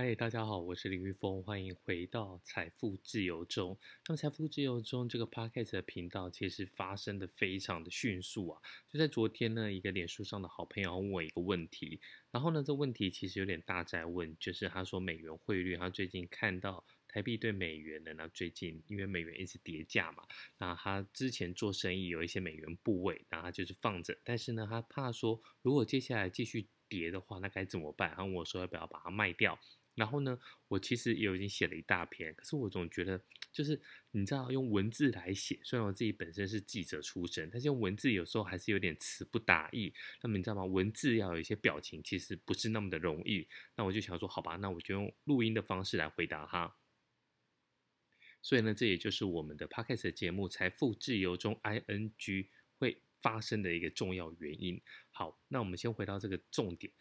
嗨，大家好，我是林玉峰，欢迎回到财富自由中。那么，财富自由中这个 podcast 的频道其实发生的非常的迅速啊！就在昨天呢，一个脸书上的好朋友问我一个问题，然后呢，这问题其实有点大在问，就是他说美元汇率，他最近看到台币对美元的，那最近因为美元一直跌价嘛，那他之前做生意有一些美元部位，然后他就是放着，但是呢，他怕说如果接下来继续跌的话，那该怎么办？他问我说要不要把它卖掉？然后呢，我其实也已经写了一大篇，可是我总觉得，就是你知道，用文字来写，虽然我自己本身是记者出身，但是用文字有时候还是有点词不达意。那么你知道吗？文字要有一些表情，其实不是那么的容易。那我就想说，好吧，那我就用录音的方式来回答哈。所以呢，这也就是我们的 Podcast 节目《财富自由中》ING 会发生的一个重要原因。好，那我们先回到这个重点，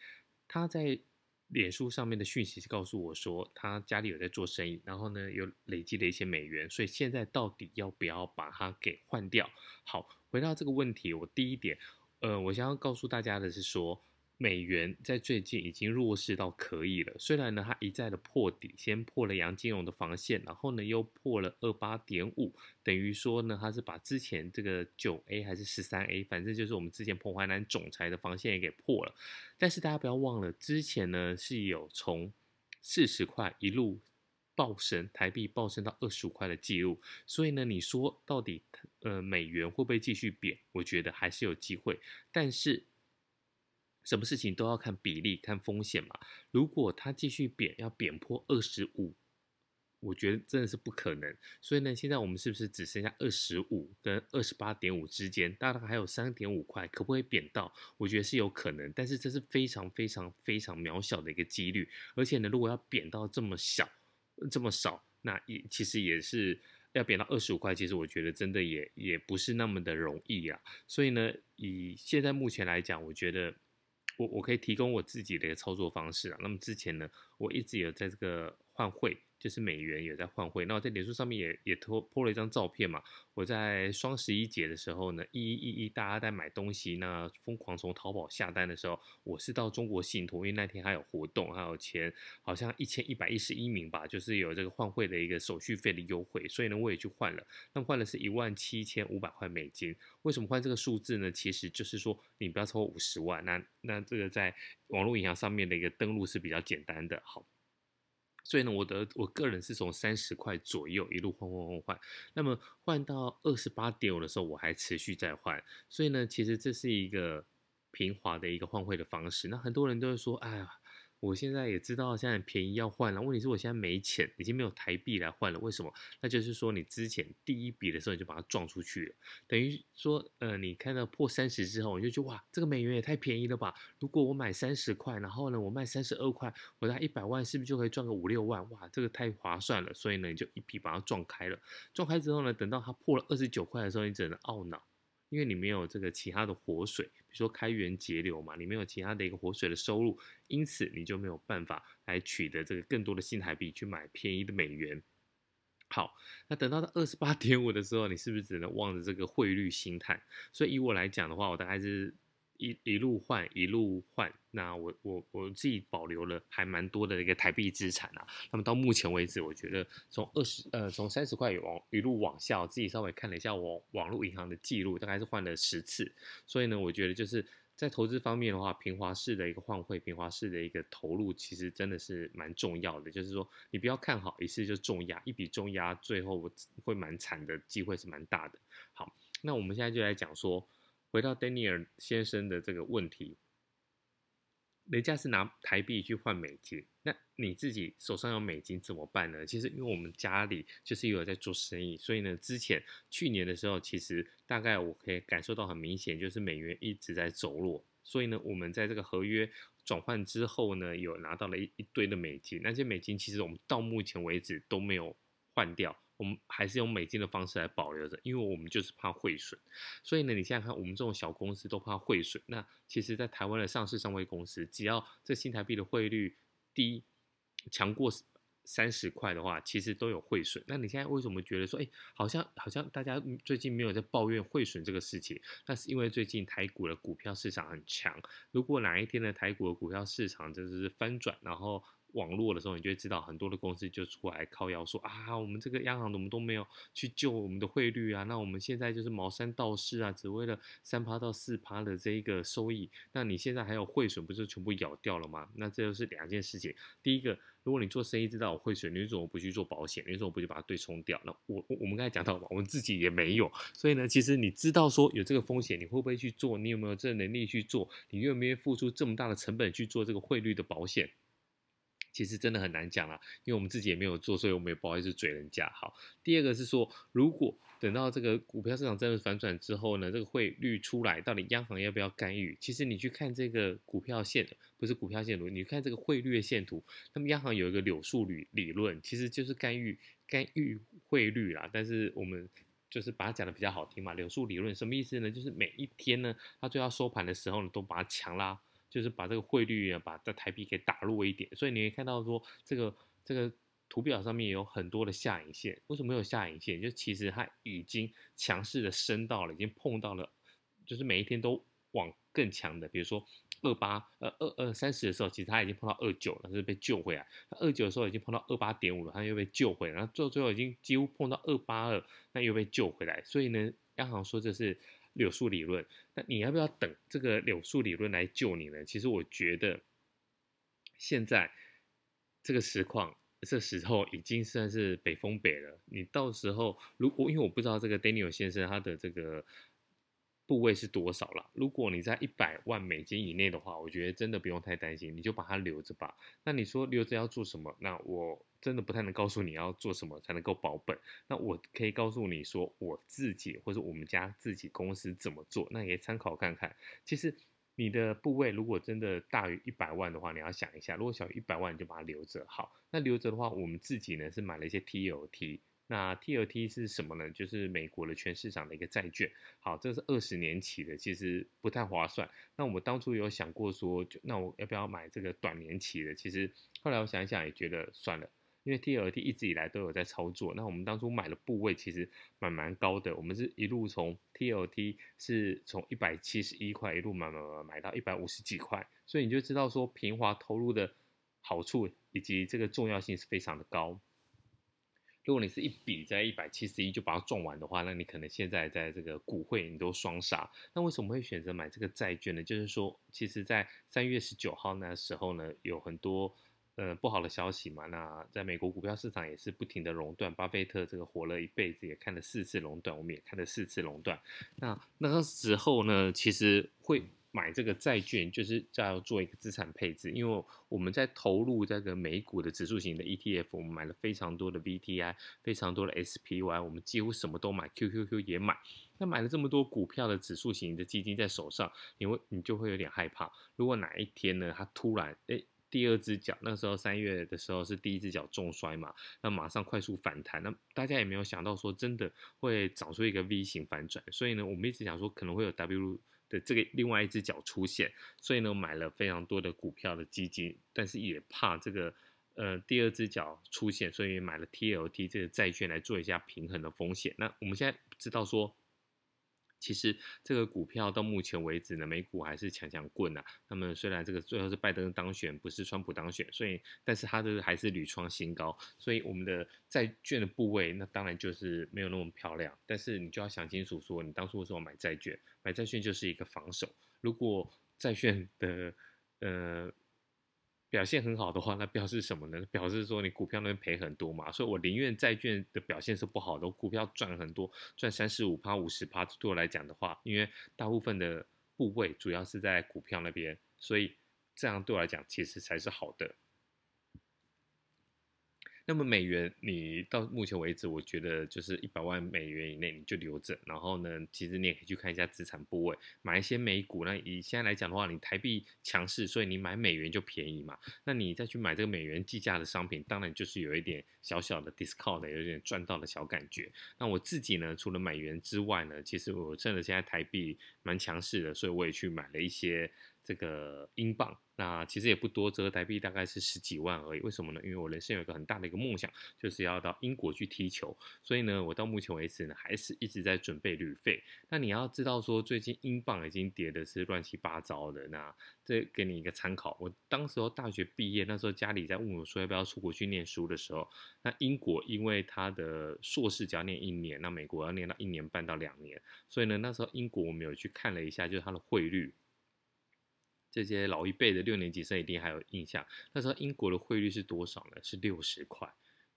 他在。脸书上面的讯息是告诉我说，他家里有在做生意，然后呢，有累积了一些美元，所以现在到底要不要把它给换掉？好，回到这个问题，我第一点，呃，我想要告诉大家的是说。美元在最近已经弱势到可以了，虽然呢，它一再的破底，先破了杨金荣的防线，然后呢又破了二八点五，等于说呢，它是把之前这个九 A 还是十三 A，反正就是我们之前彭淮南总裁的防线也给破了。但是大家不要忘了，之前呢是有从四十块一路暴升，台币暴升到二十五块的记录，所以呢，你说到底呃美元会不会继续贬？我觉得还是有机会，但是。什么事情都要看比例、看风险嘛。如果它继续贬，要贬破二十五，我觉得真的是不可能。所以呢，现在我们是不是只剩下二十五跟二十八点五之间，大概还有三点五块，可不可以贬到？我觉得是有可能，但是这是非常非常非常渺小的一个几率。而且呢，如果要贬到这么小、这么少，那也其实也是要贬到二十五块，其实我觉得真的也也不是那么的容易啊。所以呢，以现在目前来讲，我觉得。我我可以提供我自己的一个操作方式啊。那么之前呢，我一直有在这个换汇。就是美元也在换汇，那我在脸书上面也也托 po 了一张照片嘛。我在双十一节的时候呢，一一一一大家在买东西，那疯狂从淘宝下单的时候，我是到中国信托，因为那天还有活动，还有钱，好像一千一百一十一名吧，就是有这个换汇的一个手续费的优惠，所以呢，我也去换了。那换的是一万七千五百块美金。为什么换这个数字呢？其实就是说你不要超过五十万，那那这个在网络银行上面的一个登录是比较简单的。好。所以呢，我的我个人是从三十块左右一路换换换换，那么换到二十八点五的时候，我还持续在换。所以呢，其实这是一个平滑的一个换汇的方式。那很多人都会说，哎呀。我现在也知道现在很便宜要换了，问题是我现在没钱，已经没有台币来换了。为什么？那就是说你之前第一笔的时候你就把它撞出去了，等于说，呃，你看到破三十之后，你就觉哇，这个美元也太便宜了吧？如果我买三十块，然后呢，我卖三十二块，我拿一百万，是不是就可以赚个五六万？哇，这个太划算了。所以呢，你就一笔把它撞开了。撞开之后呢，等到它破了二十九块的时候，你只能懊恼。因为你没有这个其他的活水，比如说开源节流嘛，你没有其他的一个活水的收入，因此你就没有办法来取得这个更多的新台币去买便宜的美元。好，那等到它二十八点五的时候，你是不是只能望着这个汇率心叹？所以以我来讲的话，我大概是。一一路换一路换，那我我我自己保留了还蛮多的一个台币资产啊。那么到目前为止，我觉得从二十呃从三十块往一路往下，我自己稍微看了一下我网络银行的记录，大概是换了十次。所以呢，我觉得就是在投资方面的话，平滑式的一个换汇，平滑式的一个投入，其实真的是蛮重要的。就是说，你不要看好一次就重压，一笔重压，最后会蛮惨的机会是蛮大的。好，那我们现在就来讲说。回到丹尼尔先生的这个问题，人家是拿台币去换美金，那你自己手上有美金怎么办呢？其实因为我们家里就是有在做生意，所以呢，之前去年的时候，其实大概我可以感受到很明显，就是美元一直在走弱，所以呢，我们在这个合约转换之后呢，有拿到了一一堆的美金，那些美金其实我们到目前为止都没有换掉。我们还是用美金的方式来保留着，因为我们就是怕汇损，所以呢，你现在看我们这种小公司都怕汇损。那其实，在台湾的上市上柜公司，只要这新台币的汇率低强过三十块的话，其实都有汇损。那你现在为什么觉得说，哎，好像好像大家最近没有在抱怨汇损这个事情？那是因为最近台股的股票市场很强。如果哪一天呢，台股的股票市场就是翻转，然后网络的时候，你就会知道很多的公司就出来靠腰说啊，我们这个央行怎么都没有去救我们的汇率啊？那我们现在就是茅山道士啊，只为了三趴到四趴的这一个收益，那你现在还有汇损，不是全部咬掉了吗？那这就是两件事情。第一个，如果你做生意知道我汇损，你为什么不去做保险？你为什么不去把它对冲掉？那我我们刚才讲到，我们自己也没有，所以呢，其实你知道说有这个风险，你会不会去做？你有没有这能力去做？你愿不愿意付出这么大的成本去做这个汇率的保险？其实真的很难讲啦，因为我们自己也没有做，所以我们也不好意思嘴人家。好，第二个是说，如果等到这个股票市场真的反转之后呢，这个汇率出来，到底央行要不要干预？其实你去看这个股票线，不是股票线图，你看这个汇率的线图，那么央行有一个柳树理理论，其实就是干预干预汇率啦。但是我们就是把它讲的比较好听嘛，柳树理论什么意思呢？就是每一天呢，它最后收盘的时候呢，都把它强拉。就是把这个汇率啊，把这台币给打弱一点，所以你会看到说，这个这个图表上面有很多的下影线。为什么有下影线？就其实它已经强势的升到了，已经碰到了，就是每一天都往更强的，比如说二八呃二二三十的时候，其实它已经碰到二九了，是被救回来。二九的时候已经碰到二八点五了，它又被救回来，然后最最后已经几乎碰到二八二，那又被救回来。所以呢，央行说这是。柳树理论，那你要不要等这个柳树理论来救你呢？其实我觉得现在这个实况，这时候已经算是北风北了。你到时候如果因为我不知道这个 Daniel 先生他的这个。部位是多少了？如果你在一百万美金以内的话，我觉得真的不用太担心，你就把它留着吧。那你说留着要做什么？那我真的不太能告诉你要做什么才能够保本。那我可以告诉你说我自己或者我们家自己公司怎么做，那也参考看看。其实你的部位如果真的大于一百万的话，你要想一下；如果小于一百万，你就把它留着。好，那留着的话，我们自己呢是买了一些 T O T。那 T O T 是什么呢？就是美国的全市场的一个债券。好，这是二十年期的，其实不太划算。那我们当初有想过说，就那我要不要买这个短年期的？其实后来我想一想，也觉得算了，因为 TLT 一直以来都有在操作。那我们当初买的部位其实蛮蛮高的，我们是一路从 TLT 是从一百七十一块一路买买买买到一百五十几块，所以你就知道说平滑投入的好处以及这个重要性是非常的高。如果你是一笔在一百七十一就把它赚完的话，那你可能现在在这个股汇你都双杀。那为什么会选择买这个债券呢？就是说，其实，在三月十九号那时候呢，有很多呃不好的消息嘛。那在美国股票市场也是不停的熔断，巴菲特这个活了一辈子也看了四次熔断，我们也看了四次熔断。那那个时候呢，其实会。买这个债券就是要做一个资产配置，因为我们在投入这个美股的指数型的 ETF，我们买了非常多的 VTI，非常多的 SPY，我们几乎什么都买，QQQ 也买。那买了这么多股票的指数型的基金在手上，你会你就会有点害怕。如果哪一天呢，它突然诶第二只脚，那时候三月的时候是第一只脚重摔嘛，那马上快速反弹，那大家也没有想到说真的会长出一个 V 型反转，所以呢，我们一直想说可能会有 W。的这个另外一只脚出现，所以呢，买了非常多的股票的基金，但是也怕这个呃第二只脚出现，所以买了 TLT 这个债券来做一下平衡的风险。那我们现在知道说。其实这个股票到目前为止呢，美股还是强强棍呐。那么虽然这个最后是拜登当选，不是川普当选，所以但是它的还是屡创新高。所以我们的债券的部位，那当然就是没有那么漂亮。但是你就要想清楚，说你当初为什么买债券？买债券就是一个防守。如果债券的呃。表现很好的话，那表示什么呢？表示说你股票那边赔很多嘛，所以我宁愿债券的表现是不好的，股票赚很多，赚三十五趴、五十趴，对我来讲的话，因为大部分的部位主要是在股票那边，所以这样对我来讲其实才是好的。那么美元，你到目前为止，我觉得就是一百万美元以内你就留着。然后呢，其实你也可以去看一下资产部位，买一些美股。那以现在来讲的话，你台币强势，所以你买美元就便宜嘛。那你再去买这个美元计价的商品，当然就是有一点小小的 discount，有点赚到的小感觉。那我自己呢，除了美元之外呢，其实我趁着现在台币蛮强势的，所以我也去买了一些。这个英镑。那其实也不多，折合台币大概是十几万而已。为什么呢？因为我人生有一个很大的一个梦想，就是要到英国去踢球。所以呢，我到目前为止呢，还是一直在准备旅费。那你要知道说，最近英镑已经跌的是乱七八糟的。那这给你一个参考。我当时候大学毕业，那时候家里在问我说要不要出国去念书的时候，那英国因为他的硕士只要念一年，那美国要念到一年半到两年。所以呢，那时候英国我们有去看了一下，就是它的汇率。这些老一辈的六年级生一定还有印象，那时候英国的汇率是多少呢？是六十块。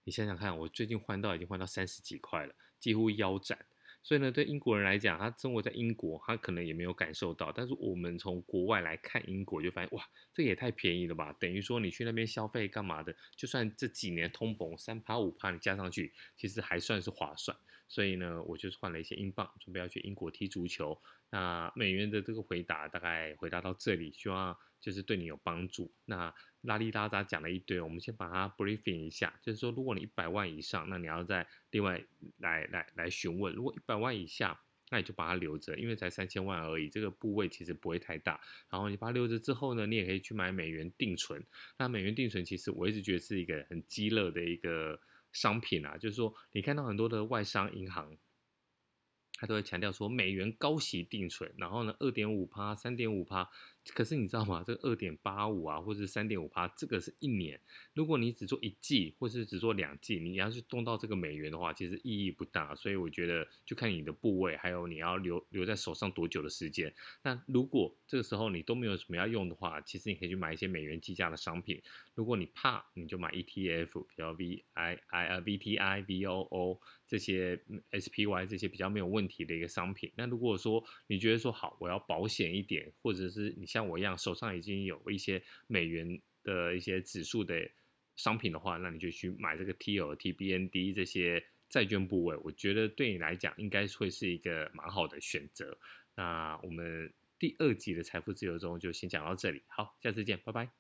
你想想看，我最近换到已经换到三十几块了，几乎腰斩。所以呢，对英国人来讲，他生活在英国，他可能也没有感受到。但是我们从国外来看英国，就发现哇，这也太便宜了吧！等于说你去那边消费干嘛的，就算这几年通膨三趴五趴你加上去，其实还算是划算。所以呢，我就是换了一些英镑，准备要去英国踢足球。那美元的这个回答大概回答到这里，希望就是对你有帮助。那拉里拉扎讲了一堆，我们先把它 briefing 一下，就是说，如果你一百万以上，那你要再另外来来来询问；如果一百万以下，那你就把它留着，因为才三千万而已，这个部位其实不会太大。然后你把它留着之后呢，你也可以去买美元定存。那美元定存其实我一直觉得是一个很鸡肋的一个商品啊，就是说你看到很多的外商银行。他都会强调说美元高息定存，然后呢，二点五趴、三点五趴。可是你知道吗？这个二点八五啊，或者是三点五八，这个是一年。如果你只做一季，或是只做两季，你要是动到这个美元的话，其实意义不大。所以我觉得就看你的部位，还有你要留留在手上多久的时间。那如果这个时候你都没有什么要用的话，其实你可以去买一些美元计价的商品。如果你怕，你就买 ETF，比如 V I I 啊 V T I V O O 这些 S P Y 这些比较没有问题的一个商品。那如果说你觉得说好，我要保险一点，或者是你像。我一样，手上已经有一些美元的一些指数的商品的话，那你就去买这个 T.O.T.B.N.D 这些债券部位，我觉得对你来讲应该会是一个蛮好的选择。那我们第二集的财富自由中就先讲到这里，好，下次见，拜拜。